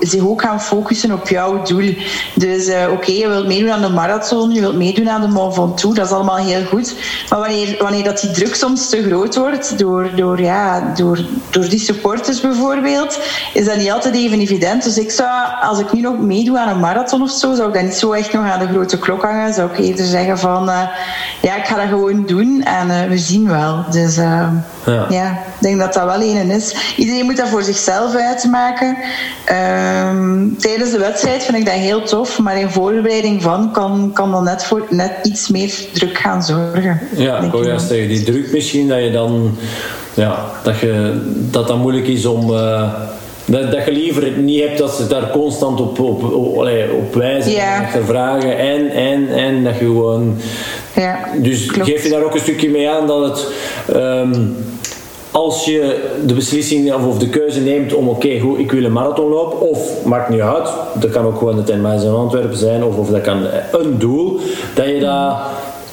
zich ook gaan focussen op jouw doel. Dus uh, oké, je wilt meedoen aan de marathon, je wilt meedoen aan de Mont Ventoux, dat is allemaal heel goed. Maar wanneer, wanneer dat die druk soms te groot wordt door, door, ja, door, door die supporters bijvoorbeeld, is dat niet altijd even evident. Dus ik zou, als ik nu nog meedoe aan een marathon of zo, zou ik dat niet zo echt nog aan de grote klok hangen. Zou ik eerder zeggen van, uh, ja, ik ga dat gewoon doen en uh, we zien wel. Dus ja. ja, ik denk dat dat wel een is. Iedereen moet dat voor zichzelf uitmaken. Ehm, tijdens de wedstrijd vind ik dat heel tof, maar in voorbereiding van kan, kan dan net, voor, net iets meer druk gaan zorgen. Ja, ik wil juist zeggen, die druk misschien dat je dan ja, dat, je, dat dat moeilijk is om. Uh, dat, dat je liever niet hebt dat ze daar constant op, op, op, op wijzen ja. en vragen en, en, en dat je gewoon. Ja, dus geef je daar ook een stukje mee aan dat het. Um, als je de beslissing of, de keuze neemt om oké, goed, ik wil een marathon lopen, of maakt niet uit, dat kan ook gewoon de 10 in Antwerpen zijn, of, of dat kan een doel, dat je dat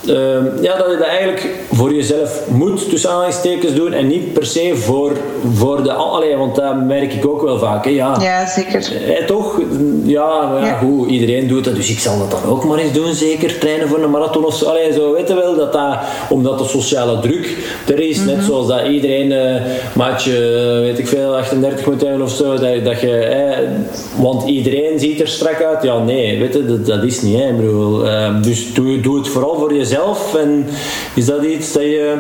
Ehm, ja, dat je dat eigenlijk voor jezelf moet, tussen aanhalingstekens doen en niet per se voor, voor de... Allee, want dat merk ik ook wel vaak. Hè. Ja, ja, zeker. Eh, toch? Ja, ja, goed, iedereen doet dat, dus ik zal dat dan ook maar eens doen, zeker. Trainen voor een marathon of zo. Allee, zo weten wel dat dat, omdat de sociale druk er is, net mhm. zoals dat iedereen uh, maatje, weet ik veel, 38 moet hebben of zo, dat, dat je... Eh, want iedereen ziet er strak uit. Ja, nee, weet je, dat, dat is niet. Hè. Bedoel, uh, dus doe, doe het vooral voor jezelf En is dat iets dat je...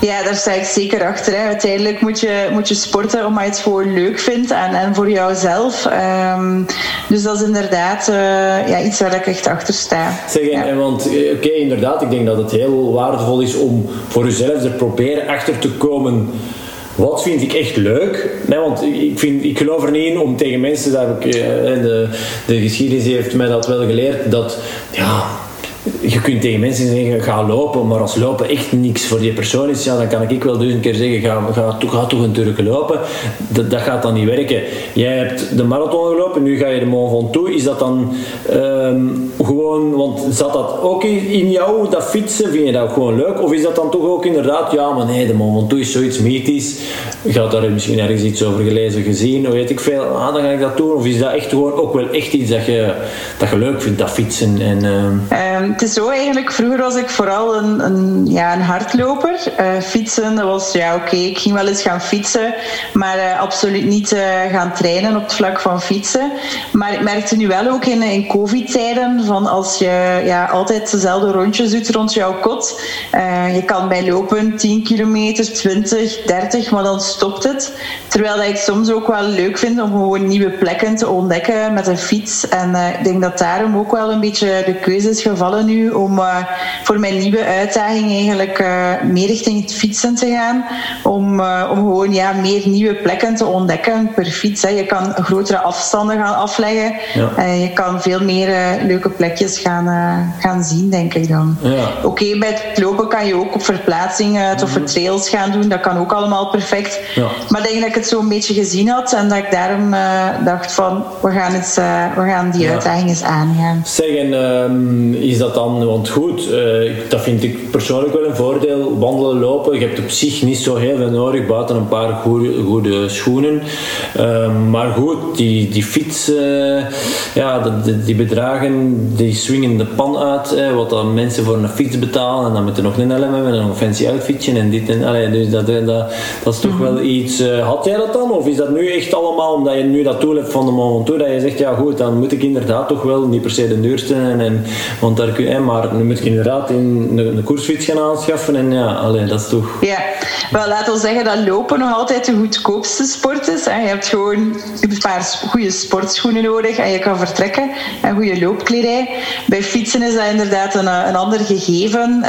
Ja, daar sta ik zeker achter. Hè. Uiteindelijk moet je, moet je sporten omdat je het gewoon leuk vindt en, en voor jouzelf. Um, dus dat is inderdaad uh, ja, iets waar ik echt achter sta. Zeg, ja. want eh, oké, inderdaad, ik denk dat het heel waardevol is om voor jezelf er proberen achter te komen wat vind ik echt leuk? Nee, want ik, vind, ik geloof er niet in om tegen mensen, dat ik, eh, de, de geschiedenis heeft mij dat wel geleerd, dat ja, je kunt tegen mensen zeggen, ga lopen, maar als lopen echt niks voor die persoon is, ja, dan kan ik wel duizend keer zeggen, ga, ga, toch een Turk lopen. Dat, dat gaat dan niet werken. Jij hebt de marathon gelopen, nu ga je de Mont Ventoux. Is dat dan ehm, gewoon, want zat dat ook in jou, dat fietsen? Vind je dat gewoon leuk? Of is dat dan toch ook inderdaad, ja, maar nee, de Mont Ventoux is zoiets mythisch. Je had daar misschien ergens iets over gelezen, gezien, weet ik veel. Ah, dan ga ik dat doen. Of is dat echt gewoon ook wel echt iets dat je, dat je leuk vindt, dat fietsen? En, het is zo eigenlijk, vroeger was ik vooral een, een ja, een hardloper. Uh, fietsen, dat was, ja oké, ik ging wel eens gaan fietsen, maar uh, absoluut niet uh, gaan trainen op het vlak van fietsen. Maar ik merkte nu wel ook in, in covid-tijden, van als je ja, altijd dezelfde rondjes doet rond jouw kot, je kan bij lopen 10 kilometer, 20, 30, maar dan stopt het. Terwijl dat ik soms ook wel leuk vind om gewoon nieuwe plekken te ontdekken met een fiets. En ik denk dat daarom ook wel een beetje de keuze is gevallen nu om voor mijn nieuwe uitdaging eigenlijk meer richting het fietsen te gaan. Om, uh, om gewoon ja, meer nieuwe plekken te ontdekken per fiets. Hè. Je kan grotere afstanden gaan afleggen. Ja. Je kan veel meer uh, leuke plekjes gaan, gaan zien, denk ik dan. Ja. Oké, okay, bij het lopen kan je ook op verplaatsingen of mm -hmm. trails gaan doen. Dat kan ook allemaal perfect. Ja. Maar ik denk dat ik het zo een beetje gezien had en dat ik daarom dacht van we gaan, het, we gaan die uitdaging eens aangaan. Zeggen, um, is dat dan, want goed, dat vind ik persoonlijk wel een voordeel, wandelen, lopen. Je hebt op zich niet zo heel veel nodig, buiten een paar goede, goede schoenen. Uh, maar goed, die, die fiets, uh, ja, die, die, bedragen, die swingen de pan uit. Wat dan mensen voor een fiets betalen en dan moeten nog een helm hebben en een fancy outfitje en dit en allee, dus dat, dat, dat is toch mm -hmm. wel iets. Uh, had jij dat dan? Of is dat nu echt allemaal omdat je nu dat tool hebt van de moment toe dat je zegt, ja goed, dan moet ik inderdaad toch wel niet per se de duurste en, en want daar kun je, maar nu moet ik inderdaad in een, koersfiets gaan aanschaffen en ja, allee, dat is toch. Ja, wel laten we zeggen dat lopen nog altijd de goedkoopste sport is. Je hebt gewoon een paar goede sportschoenen nodig en je kan vertrekken. En goede loopkledij. Bij fietsen is dat inderdaad een, een ander gegeven.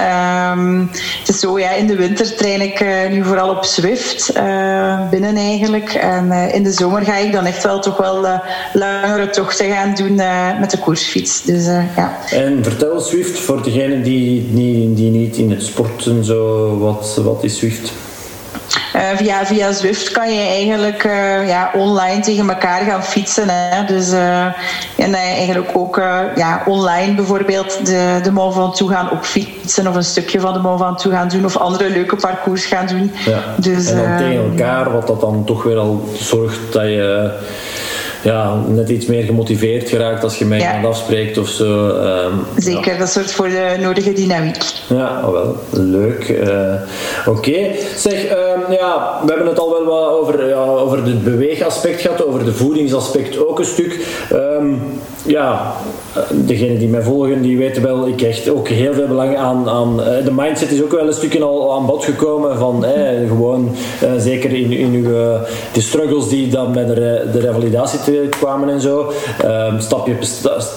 Um, het is zo, ja, in de winter train ik uh, nu vooral op Zwift, uh, binnen eigenlijk. En in de zomer ga ik dan echt wel toch wel langere tochten gaan doen met de koersfiets. Dus, ja. En vertel Zwift voor degenen die, die, die niet in het sporten zo, wat, wat is Zwift? Uh, via, via Zwift kan je eigenlijk uh, ja, online tegen elkaar gaan fietsen. Hè. Dus, uh, en eigenlijk ook ja, online bijvoorbeeld de, de Mont Ventoux gaan opfietsen of een stukje van de Mont Ventoux gaan doen of andere leuke parcours gaan doen. Ja. Dus, en dan tegen elkaar, wat dat dan toch weer al zorgt dat je ja, net iets meer gemotiveerd geraakt als je met iemand afspreekt of zo. Um, Zeker, ja. dat zorgt voor de nodige dynamiek. Ja, oh wel, leuk. Uh, Oké, okay. zeg, um, ja, we hebben het al wel wat over, ja, over het beweegaspect gehad, over de voedingsaspect ook een stuk. Um, ja, degenen die mij volgen, die weten wel, ik hecht ook heel veel belang aan, aan uh, de mindset is ook wel een stukje al aan bod gekomen van eh, gewoon, uh, zeker in, in uw, de struggles die dan bij de, de revalidatie kwamen en zo, um, stapje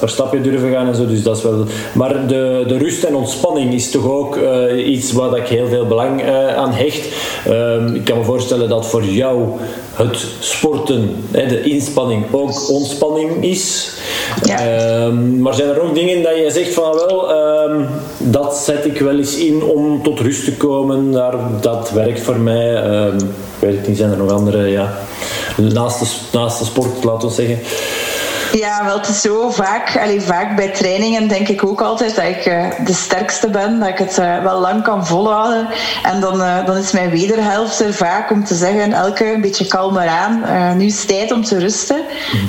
per stapje durven gaan en zo, dus dat is wel, maar de, de rust en ontspanning is toch ook iets waar ik heel veel belang aan hecht. Um, ik kan me voorstellen dat voor jou het sporten, hè, de inspanning ook ontspanning is. Ja. Um, maar zijn er ook dingen dat je zegt van wel, um, dat zet ik wel eens in om tot rust te komen, daar, dat werkt voor mij. Um, weet ik niet, zijn er nog andere, ja, naast de, naast de sport, laten we zeggen. Ja, wel, het is zo vaak, allee, vaak bij trainingen denk ik ook altijd dat ik uh, de sterkste ben, dat ik het uh, wel lang kan volhouden. En dan, uh, dan is mijn wederhelft er vaak om te zeggen, elke een beetje kalmer aan. nu is het tijd om te rusten.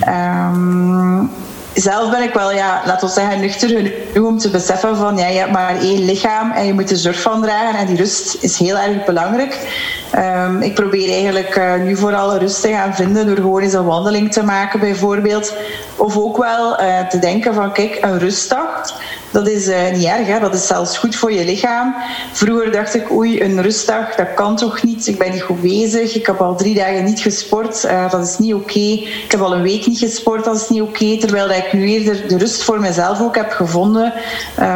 Um, zelf ben ik wel, ja, laten we zeggen, nuchter genoeg om te beseffen van ja, je hebt maar één lichaam en je moet er zorg van dragen en die rust is heel erg belangrijk. Um, ik probeer eigenlijk uh, nu vooral rust te gaan vinden door gewoon eens een wandeling te maken bijvoorbeeld. Of ook wel uh, te denken van kijk, een rustdag, dat is uh, niet erg, hè? dat is zelfs goed voor je lichaam. Vroeger dacht ik, oei, een rustdag, dat kan toch niet, ik ben niet goed bezig, ik heb al drie dagen niet gesport, dat is niet oké. Okay. Ik heb al een week niet gesport, dat is niet oké. Okay. Terwijl dat ik nu eerder de rust voor mezelf ook heb gevonden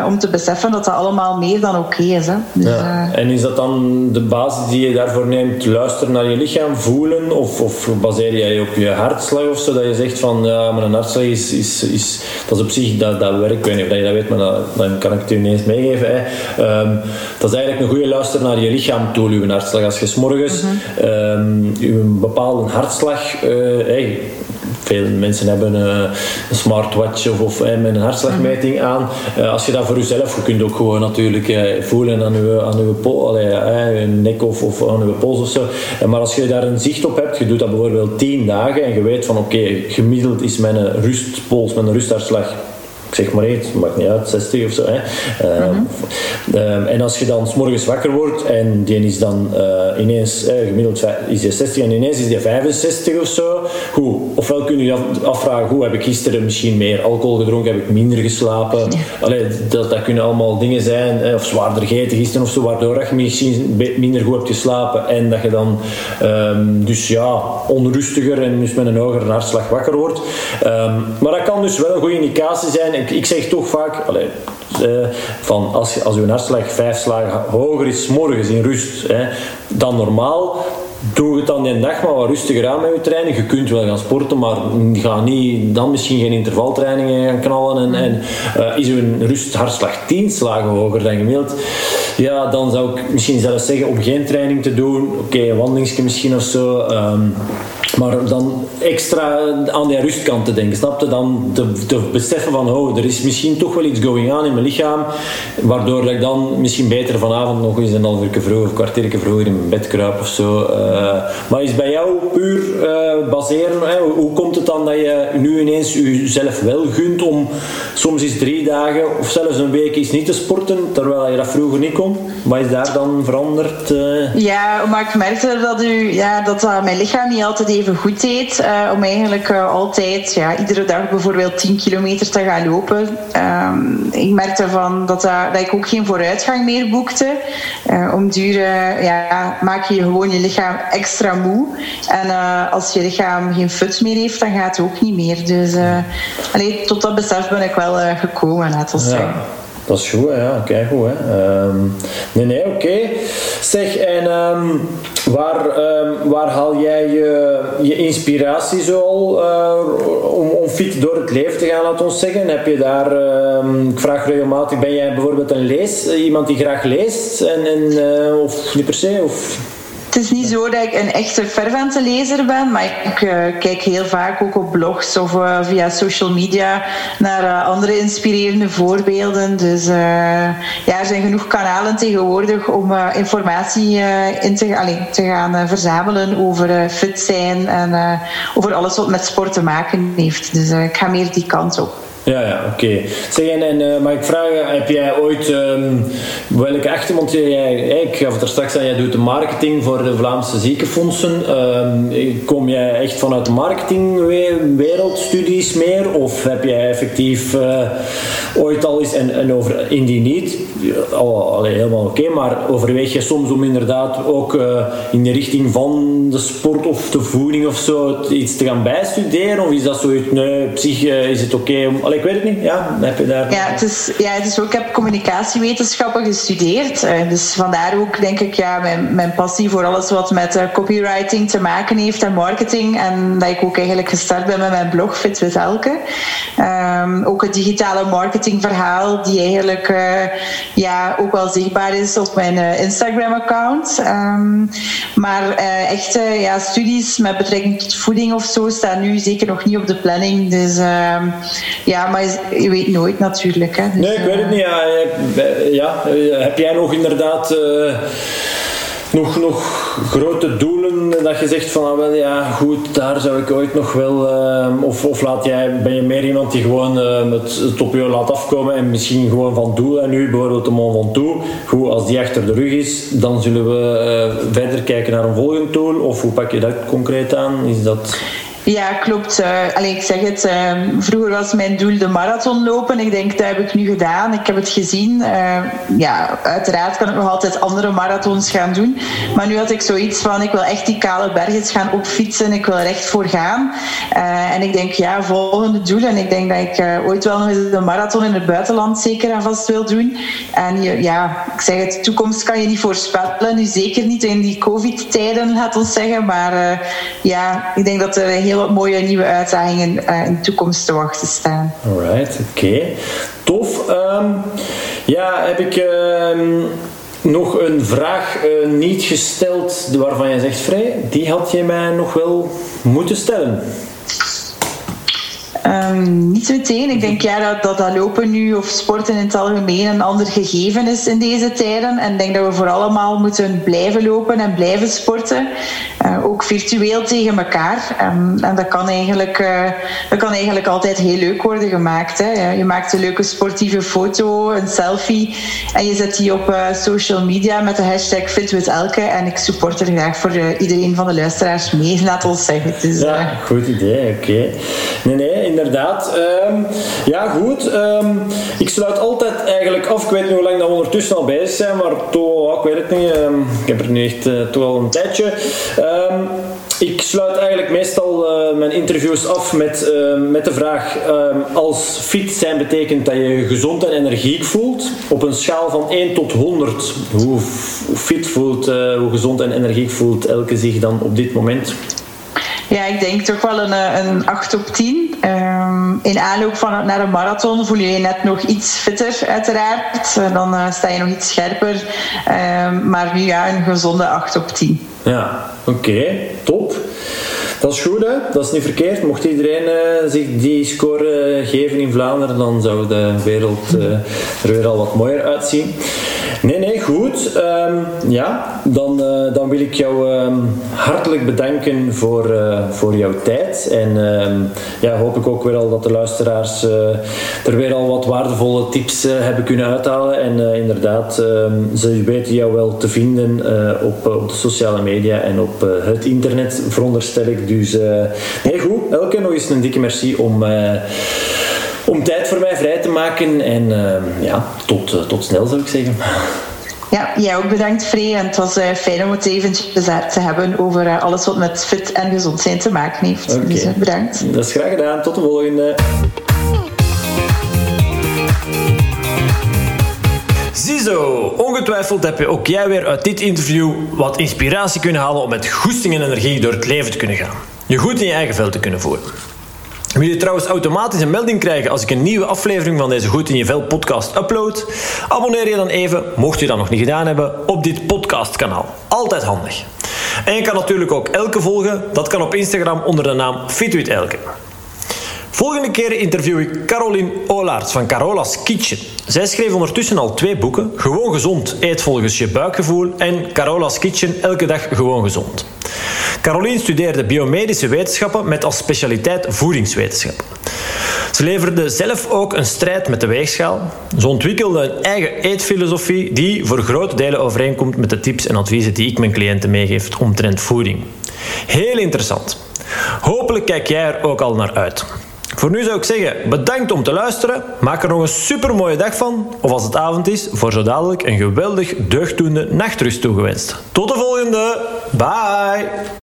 om te beseffen dat dat allemaal meer dan oké okay is. Hè? Dus, ja. En is dat dan de basis die je daarvoor neemt, luisteren naar je lichaam, voelen? Of, of baseer jij je op je hartslag of zo? Dat je zegt van, ja, maar een hartslag is, is, is dat is op zich, dat, dat werkt, ik weet niet of je dat weet, maar dan kan ik het u ineens meegeven. Hè. Ehm, dat is eigenlijk een goede luister naar je lichaam toe, uw hartslag. Als je s'morgens mm een bepaalde hartslag... Hey, veel mensen hebben een smartwatch of, met een hartslagmeting aan. als je dat voor jezelf, je kunt ook gewoon natuurlijk voelen aan je, aan uw, nek of, of aan je pols of zo. Maar als je daar een zicht op hebt, je doet dat bijvoorbeeld 10 dagen en je weet van oké, gemiddeld is mijn rustpols, mijn rusthartslag zeg maar iets, maakt niet uit, 60 of zo. Hè. Uh, en als je dan s morgens wakker wordt en die is dan uh, ineens, uh, gemiddeld is die 60 en ineens is die 65 of zo, hoe? Ofwel kun je je afvragen, hoe heb ik gisteren misschien meer alcohol gedronken, heb ik minder geslapen? Allee, dat, dat kunnen allemaal dingen zijn, of zwaarder gegeten gisteren of zo, waardoor je misschien minder goed hebt geslapen en dat je dan um, dus ja, onrustiger en dus met een hogere hartslag wakker wordt. Um, maar dat kan dus wel een goede indicatie zijn ik, zeg toch vaak, allez, uh, van als, als uw hartslag vijf slagen hoger is, morgens in rust, hè, dan normaal, doe het dan die dag maar wat rustiger aan met je training. Je kunt wel gaan sporten, maar ga niet dan misschien geen intervaltrainingen gaan knallen. En, en uh, is uw rusthartslag 10 slagen hoger dan gemiddeld, ja, dan zou ik misschien zelfs zeggen om geen training te doen. Oké, okay, misschien of zo. Um, maar dan extra aan die rustkant te denken, snapte? Dan te, beseffen van, oh, er is misschien toch wel iets going on in mijn lichaam, waardoor ik dan misschien beter vanavond nog eens een half uur vroeger of een kwartier vroeger in mijn bed kruip of zo. Uh, maar is bij jou puur uh, baseren, hè? hoe komt het dan dat je nu ineens jezelf wel gunt om soms eens drie dagen of zelfs een week eens niet te sporten, terwijl je dat vroeger niet kon? Wat is daar dan veranderd? Uh? Ja, maar ik merkte dat, u, ja, dat mijn lichaam niet altijd even even goed deed. Uh, om eigenlijk uh, altijd ja, iedere dag bijvoorbeeld 10 kilometer te gaan lopen. Um, ik merkte van dat, uh, dat ik ook geen vooruitgang meer boekte. om duur ja, maak je gewoon je lichaam extra moe. En als je lichaam geen fut meer heeft, dan gaat het ook niet meer. Dus tot dat besef ben ik wel gekomen, laten we ja. zeggen. Dat is goed, ja. Kijk goed, hè. Um, nee, nee, oké. Zeg, en um, waar, um, waar haal jij je, je inspiratie zo al uh, om, om fit door het leven te gaan, laten we zeggen? Heb je daar, ik vraag regelmatig, ben jij bijvoorbeeld een lees, iemand die graag leest? En, en, uh, of niet per se? Of het is niet zo dat ik een echte fervente lezer ben, maar ik uh, kijk heel vaak ook op blogs of uh, via social media naar uh, andere inspirerende voorbeelden. Dus ja, er zijn genoeg kanalen tegenwoordig om informatie in te gaan verzamelen over fit zijn en over alles wat met sport te maken heeft. Dus ik ga meer die kant op. Ja, ja, oké. Zeg, en, en uh, mag ik vragen, heb jij ooit um, welke achtergrond jij, ik gaf het er straks aan, jij doet de marketing voor de Vlaamse ziekenfondsen. Um, kom jij echt vanuit de marketingwereldstudies meer? Of heb jij effectief ooit al eens, en, en over indien niet, al, helemaal oké, maar overweeg je soms om inderdaad ook in de richting van de sport of de voeding of zo iets te gaan bijstuderen? Of is dat zoiets, nee, psych is het oké om ik weet het niet. Ja, heb je daar... Ja, het is, ja, het is ook, ik heb communicatiewetenschappen gestudeerd. Uh, dus vandaar ook, denk ik, ja, mijn, mijn passie voor alles wat met uh, copywriting te maken heeft en marketing. En dat ik ook eigenlijk gestart ben met mijn blog Fit with Elke. Um, ook het digitale marketingverhaal, die eigenlijk uh, ja, ook wel zichtbaar is op mijn Instagram-account. Um, maar echt ja, studies met betrekking tot voeding of zo staan nu zeker nog niet op de planning. Dus um, ja, maar je weet nooit natuurlijk. Hè. Dus, nee, ik weet het niet. Ja, ja, heb jij nog inderdaad nog, nog grote doelen dat je zegt van ah, wel, ja, goed, daar zou ik ooit nog wel. Uh, of, of laat jij, ben je meer iemand die gewoon uh, het, het op je laat afkomen en misschien gewoon van doel en nu bijvoorbeeld de Mont Ventoux. Goed, als die achter de rug is, dan zullen we verder kijken naar een volgend doel. Of hoe pak je dat concreet aan? Is dat. Ja, klopt. Uh, ik zeg het, uh, vroeger was mijn doel de marathon lopen. Ik denk, dat heb ik nu gedaan. Ik heb het gezien. Uh, ja, uiteraard kan ik nog altijd andere marathons gaan doen. Maar nu had ik zoiets van, ik wil echt die kale bergen gaan opfietsen. Ik wil er echt voor gaan. en ik denk, ja, volgende doel. En ik denk dat ik ooit wel nog eens een marathon in het buitenland zeker en vast wil doen. En ja, ik zeg het, de toekomst kan je niet voorspellen. Nu zeker niet in die covid-tijden, laat ons zeggen. Maar ja, ik denk dat er heel wat mooie nieuwe uitdagingen uh, in de toekomst te wachten staan. Alright, oké. Tof. Ehm, ja, heb ik ehm, nog een vraag uh, niet gesteld waarvan je zegt, Vrij, die had je mij nog wel moeten stellen. Um, niet meteen. Ik denk ja, dat, dat, dat lopen nu of sporten in het algemeen een ander gegeven is in deze tijden. En ik denk dat we voor allemaal moeten blijven lopen en blijven sporten. Uh, ook virtueel tegen elkaar. Um, en dat kan, eigenlijk, uh, dat kan eigenlijk altijd heel leuk worden gemaakt. Hè. Je maakt een leuke sportieve foto, een selfie. En je zet die op uh, social media met de hashtag FitWithElke. En ik support er graag voor iedereen van de luisteraars mee, laat ons zeggen. Dus, ja, goed idee, oké. Okay. Nee, nee, inderdaad. Um, ja, goed. Um, ik sluit altijd eigenlijk af. Ik weet niet hoe lang we ondertussen al bezig zijn, maar toch, ik weet het niet. Um, ik heb er nu echt uh, al een tijdje. ik sluit eigenlijk meestal uh, mijn interviews af met, met de vraag: als fit zijn betekent dat je je gezond en energiek voelt. Op een schaal van 1 tot 100, hoe fit voelt, hoe gezond en energiek voelt elke zich dan op dit moment? Ja, ik denk toch wel een, een 8 op 10. Um, in aanloop van, naar een marathon voel je je net nog iets fitter, uiteraard. Dan uh, sta je nog iets scherper. Um, maar nu ja, een gezonde 8 op 10. Ja, oké, top. Dat is goed, hè? dat is niet verkeerd. Mocht iedereen zich die score geven in Vlaanderen, dan zou de wereld er weer al wat mooier uitzien. Nee, nee, goed. Um, ja, dan, uh, dan wil ik jou um, hartelijk bedanken voor, uh, voor jouw tijd. En um, ja, hoop ik ook weer al dat de luisteraars uh, er weer al wat waardevolle tips hebben kunnen uithalen. En inderdaad, ze weten jou wel te vinden op, op de sociale media en op het internet, veronderstel ik. Dus nee, goed. Elke nog eens een dikke merci om om tijd voor mij vrij te maken. En uh, ja, tot, uh, tot snel zou ik zeggen. Ja, jij ook bedankt, Free. En het was uh, fijn om het eventjes te hebben over alles wat met fit en gezond zijn te maken heeft. Okay. Dus bedankt. Dat is graag gedaan. Tot de volgende. Ziezo, ongetwijfeld heb je ook jij weer uit dit interview wat inspiratie kunnen halen om met goesting en energie door het leven te kunnen gaan. Je goed in je eigen veld te kunnen voeren. Wil je trouwens automatisch een melding krijgen als ik een nieuwe aflevering van deze Goed in je Vel podcast upload? Abonneer je dan even, mocht je dat nog niet gedaan hebben, op dit podcastkanaal. Altijd handig. En je kan natuurlijk ook Elke volgen. Dat kan op Instagram onder de naam FitWithElke. Volgende keer interview ik Caroline Olaerts van Carola's Kitchen. Zij schreef ondertussen al twee boeken. Gewoon gezond, eet volgens je buikgevoel. En Carola's Kitchen, elke dag gewoon gezond. Caroline studeerde biomedische wetenschappen met als specialiteit voedingswetenschappen. Ze leverde zelf ook een strijd met de weegschaal. Ze ontwikkelde een eigen eetfilosofie die voor grote delen overeenkomt met de tips en adviezen die ik mijn cliënten meegeef omtrent voeding. Heel interessant. Hopelijk kijk jij er ook al naar uit. Voor nu zou ik zeggen, bedankt om te luisteren. Maak er nog een super mooie dag van. Of als het avond is, voor zo dadelijk een geweldig deugddoende nachtrust toegewenst. Tot de volgende. Bye.